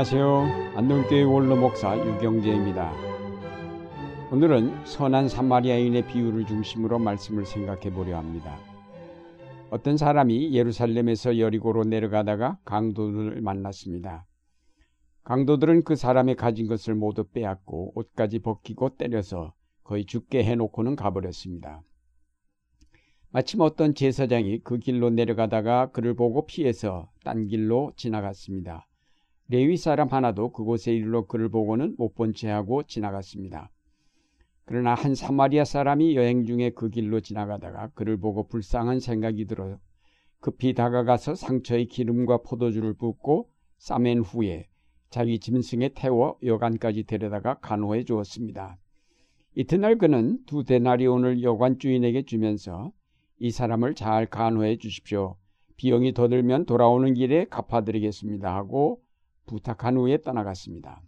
안녕하세요. 안동교회 원로 목사 유경재입니다. 오늘은 선한 사마리아인의 비유를 중심으로 말씀을 생각해 보려 합니다. 어떤 사람이 예루살렘에서 여리고로 내려가다가 강도들을 만났습니다. 강도들은 그 사람의 가진 것을 모두 빼앗고 옷까지 벗기고 때려서 거의 죽게 해놓고는 가버렸습니다. 마침 어떤 제사장이 그 길로 내려가다가 그를 보고 피해서 딴 길로 지나갔습니다. 레위 사람 하나도 그곳에 이르러 그를 보고는 못 본 채하고 지나갔습니다. 그러나 한 사마리아 사람이 여행 중에 그 길로 지나가다가 그를 보고 불쌍한 생각이 들어 급히 다가가서 상처에 기름과 포도주를 붓고 싸맨 후에 자기 짐승에 태워 여관까지 데려다가 간호해 주었습니다. 이튿날 그는 두 데나리온을 여관 주인에게 주면서 이 사람을 잘 간호해 주십시오. 비용이 더 들면 돌아오는 길에 갚아드리겠습니다 하고 부탁한 후에 떠나갔습니다.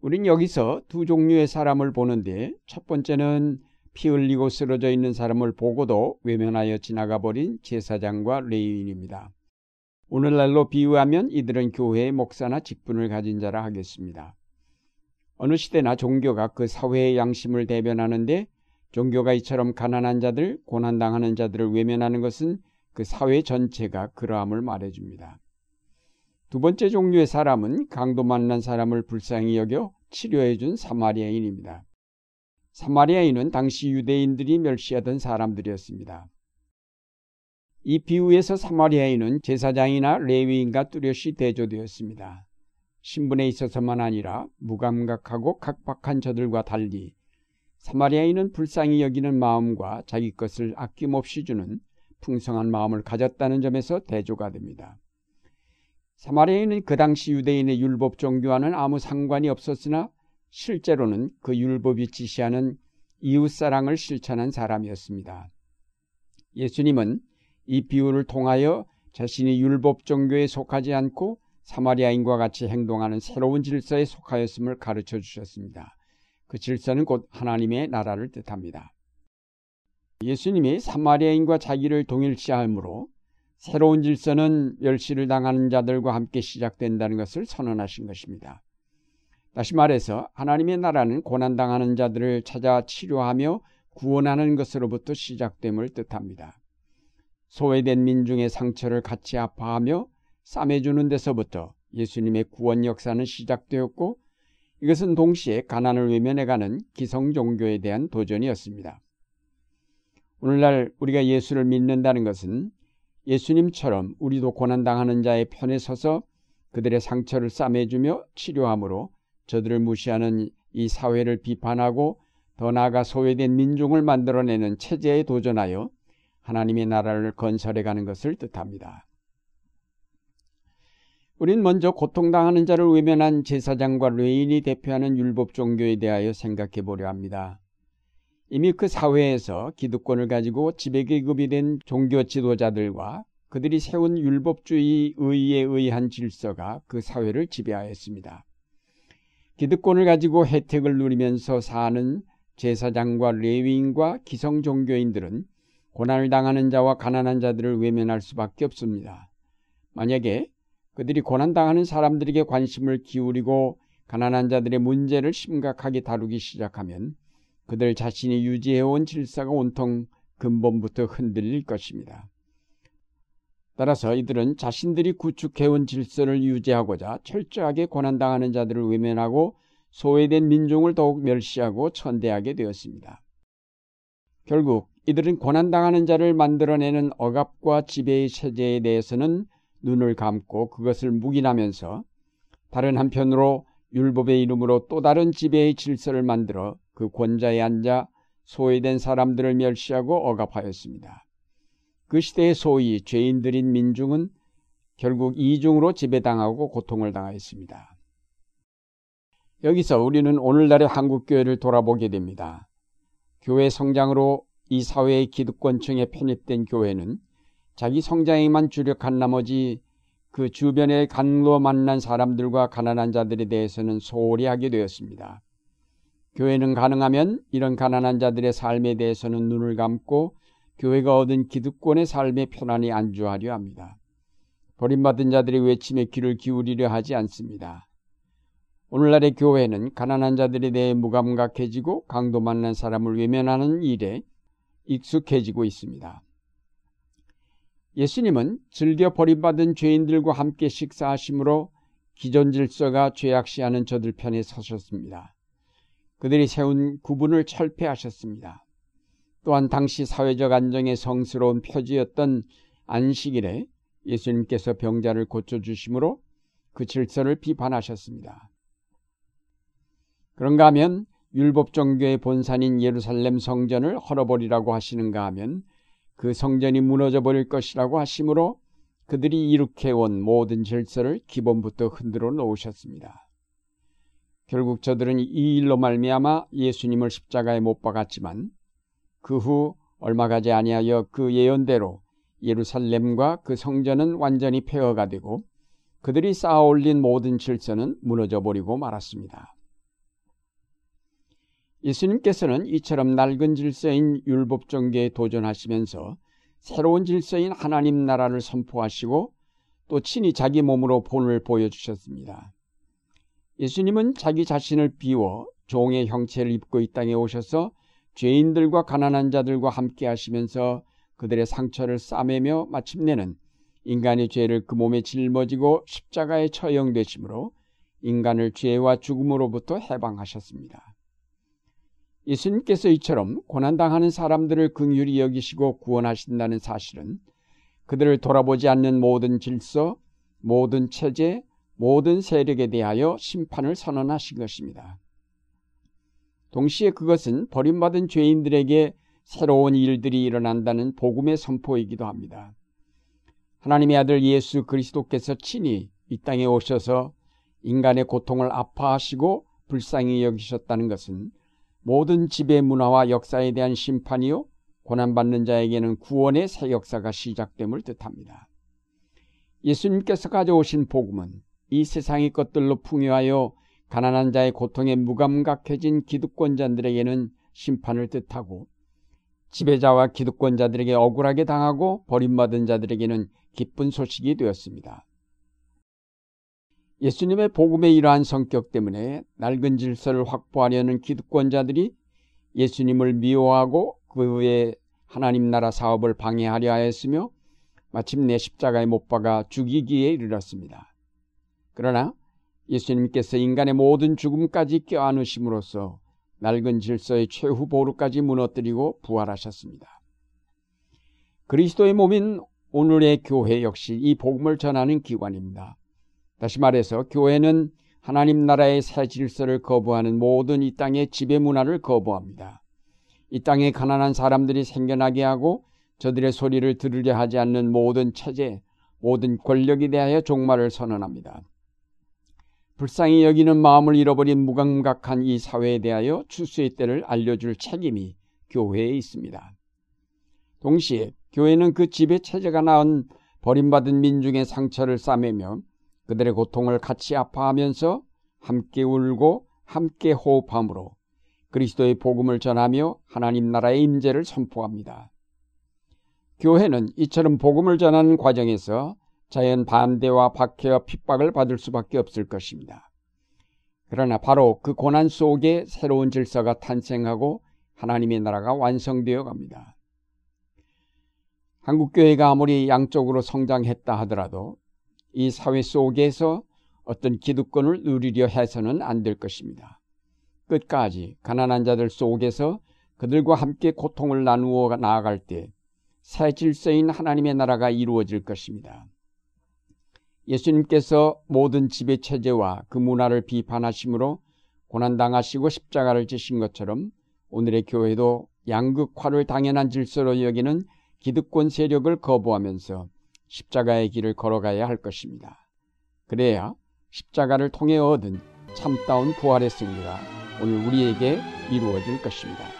우린 여기서 두 종류의 사람을 보는데 첫 번째는 피 흘리고 쓰러져 있는 사람을 보고도 외면하여 지나가 버린 제사장과 레위인입니다. 오늘날로 비유하면 이들은 교회의 목사나 직분을 가진 자라 하겠습니다. 어느 시대나 종교가 그 사회의 양심을 대변하는데 종교가 이처럼 가난한 자들, 고난당하는 자들을 외면하는 것은 그 사회 전체가 그러함을 말해줍니다. 두 번째 종류의 사람은 강도 만난 사람을 불쌍히 여겨 치료해 준 사마리아인입니다. 사마리아인은 당시 유대인들이 멸시하던 사람들이었습니다. 이 비유에서 사마리아인은 제사장이나 레위인과 뚜렷이 대조되었습니다. 신분에 있어서만 아니라 무감각하고 각박한 저들과 달리 사마리아인은 불쌍히 여기는 마음과 자기 것을 아낌없이 주는 풍성한 마음을 가졌다는 점에서 대조가 됩니다. 사마리아인은 그 당시 유대인의 율법 종교와는 아무 상관이 없었으나 실제로는 그 율법이 지시하는 이웃사랑을 실천한 사람이었습니다. 예수님은 이 비유를 통하여 자신이 율법 종교에 속하지 않고 사마리아인과 같이 행동하는 새로운 질서에 속하였음을 가르쳐 주셨습니다. 그 질서는 곧 하나님의 나라를 뜻합니다. 예수님이 사마리아인과 자기를 동일시하므로 새로운 질서는 멸시를 당하는 자들과 함께 시작된다는 것을 선언하신 것입니다. 다시 말해서 하나님의 나라는 고난당하는 자들을 찾아 치료하며 구원하는 것으로부터 시작됨을 뜻합니다. 소외된 민중의 상처를 같이 아파하며 싸매주는 데서부터 예수님의 구원 역사는 시작되었고 이것은 동시에 가난을 외면해가는 기성 종교에 대한 도전이었습니다. 오늘날 우리가 예수를 믿는다는 것은 예수님처럼 우리도 고난당하는 자의 편에 서서 그들의 상처를 싸매주며 치료함으로 저들을 무시하는 이 사회를 비판하고 더 나아가 소외된 민중을 만들어내는 체제에 도전하여 하나님의 나라를 건설해 가는 것을 뜻합니다. 우린 먼저 고통당하는 자를 외면한 제사장과 레인이 대표하는 율법 종교에 대하여 생각해 보려 합니다. 이미 그 사회에서 기득권을 가지고 지배계급이 된 종교 지도자들과 그들이 세운 율법주의 의에 의한 질서가 그 사회를 지배하였습니다. 기득권을 가지고 혜택을 누리면서 사는 제사장과 레위인과 기성 종교인들은 고난을 당하는 자와 가난한 자들을 외면할 수밖에 없습니다. 만약에 그들이 고난당하는 사람들에게 관심을 기울이고 가난한 자들의 문제를 심각하게 다루기 시작하면 그들 자신이 유지해온 질서가 온통 근본부터 흔들릴 것입니다. 따라서 이들은 자신들이 구축해온 질서를 유지하고자 철저하게 고난당하는 자들을 외면하고 소외된 민중을 더욱 멸시하고 천대하게 되었습니다. 결국 이들은 고난당하는 자를 만들어내는 억압과 지배의 체제에 대해서는 눈을 감고 그것을 묵인하면서 다른 한편으로 율법의 이름으로 또 다른 지배의 질서를 만들어 그 권좌에 앉아 소외된 사람들을 멸시하고 억압하였습니다. 그 시대의 소위 죄인들인 민중은 결국 이중으로 지배당하고 고통을 당하였습니다. 여기서 우리는 오늘날의 한국교회를 돌아보게 됩니다. 교회 성장으로 이 사회의 기득권층에 편입된 교회는 자기 성장에만 주력한 나머지 그 주변에 간로 만난 사람들과 가난한 자들에 대해서는 소홀히 하게 되었습니다. 교회는 가능하면 이런 가난한 자들의 삶에 대해서는 눈을 감고 교회가 얻은 기득권의 삶에 편안히 안주하려 합니다. 버림받은 자들의 외침에 귀를 기울이려 하지 않습니다. 오늘날의 교회는 가난한 자들에 대해 무감각해지고 강도 만난 사람을 외면하는 일에 익숙해지고 있습니다. 예수님은 즐겨 버림받은 죄인들과 함께 식사하심으로 기존 질서가 죄악시하는 저들 편에 서셨습니다. 그들이 세운 구분을 철폐하셨습니다. 또한 당시 사회적 안정의 성스러운 표지였던 안식일에 예수님께서 병자를 고쳐주심으로 그 질서를 비판하셨습니다. 그런가 하면 율법 종교의 본산인 예루살렘 성전을 헐어버리라고 하시는가 하면 그 성전이 무너져 버릴 것이라고 하심으로 그들이 이룩해온 모든 질서를 기본부터 흔들어 놓으셨습니다. 결국 저들은 이 일로 말미암아 예수님을 십자가에 못 박았지만 그 후 얼마 가지 아니하여 그 예언대로 예루살렘과 그 성전은 완전히 폐허가 되고 그들이 쌓아 올린 모든 질서는 무너져 버리고 말았습니다. 예수님께서는 이처럼 낡은 질서인 율법 종교에 도전하시면서 새로운 질서인 하나님 나라를 선포하시고 또 친히 자기 몸으로 본을 보여주셨습니다. 예수님은 자기 자신을 비워 종의 형체를 입고 이 땅에 오셔서 죄인들과 가난한 자들과 함께 하시면서 그들의 상처를 싸매며 마침내는 인간의 죄를 그 몸에 짊어지고 십자가에 처형되심으로 인간을 죄와 죽음으로부터 해방하셨습니다. 예수님께서 이처럼 고난당하는 사람들을 긍휼히 여기시고 구원하신다는 사실은 그들을 돌아보지 않는 모든 질서, 모든 체제, 모든 세력에 대하여 심판을 선언하신 것입니다. 동시에 그것은 버림받은 죄인들에게 새로운 일들이 일어난다는 복음의 선포이기도 합니다. 하나님의 아들 예수 그리스도께서 친히 이 땅에 오셔서 인간의 고통을 아파하시고 불쌍히 여기셨다는 것은 모든 지배 문화와 역사에 대한 심판이요 고난받는 자에게는 구원의 새 역사가 시작됨을 뜻합니다. 예수님께서 가져오신 복음은 이 세상의 것들로 풍요하여 가난한 자의 고통에 무감각해진 기득권자들에게는 심판을 뜻하고 지배자와 기득권자들에게 억울하게 당하고 버림받은 자들에게는 기쁜 소식이 되었습니다. 예수님의 복음의 이러한 성격 때문에 낡은 질서를 확보하려는 기득권자들이 예수님을 미워하고 그의 하나님 나라 사업을 방해하려 하였으며 마침내 십자가에 못 박아 죽이기에 이르렀습니다. 그러나 예수님께서 인간의 모든 죽음까지 껴안으심으로써 낡은 질서의 최후 보루까지 무너뜨리고 부활하셨습니다. 그리스도의 몸인 오늘의 교회 역시 이 복음을 전하는 기관입니다. 다시 말해서 교회는 하나님 나라의 새 질서를 거부하는 모든 이 땅의 지배 문화를 거부합니다. 이 땅에 가난한 사람들이 생겨나게 하고 저들의 소리를 들으려 하지 않는 모든 체제, 모든 권력에 대하여 종말을 선언합니다. 불쌍히 여기는 마음을 잃어버린 무감각한 이 사회에 대하여 추수의 때를 알려줄 책임이 교회에 있습니다. 동시에 교회는 그 지배 체제가 낳은 버림받은 민중의 상처를 싸매며 그들의 고통을 같이 아파하면서 함께 울고 함께 호흡함으로 그리스도의 복음을 전하며 하나님 나라의 임재를 선포합니다. 교회는 이처럼 복음을 전하는 과정에서 자연 반대와 박해와 핍박을 받을 수밖에 없을 것입니다. 그러나 바로 그 고난 속에 새로운 질서가 탄생하고 하나님의 나라가 완성되어 갑니다. 한국교회가 아무리 양쪽으로 성장했다 하더라도 이 사회 속에서 어떤 기득권을 누리려 해서는 안 될 것입니다. 끝까지 가난한 자들 속에서 그들과 함께 고통을 나누어 나아갈 때 새 질서인 하나님의 나라가 이루어질 것입니다. 예수님께서 모든 지배 체제와 그 문화를 비판하심으로 고난당하시고 십자가를 지신 것처럼 오늘의 교회도 양극화를 당연한 질서로 여기는 기득권 세력을 거부하면서 십자가의 길을 걸어가야 할 것입니다. 그래야 십자가를 통해 얻은 참다운 부활의 승리가 오늘 우리에게 이루어질 것입니다.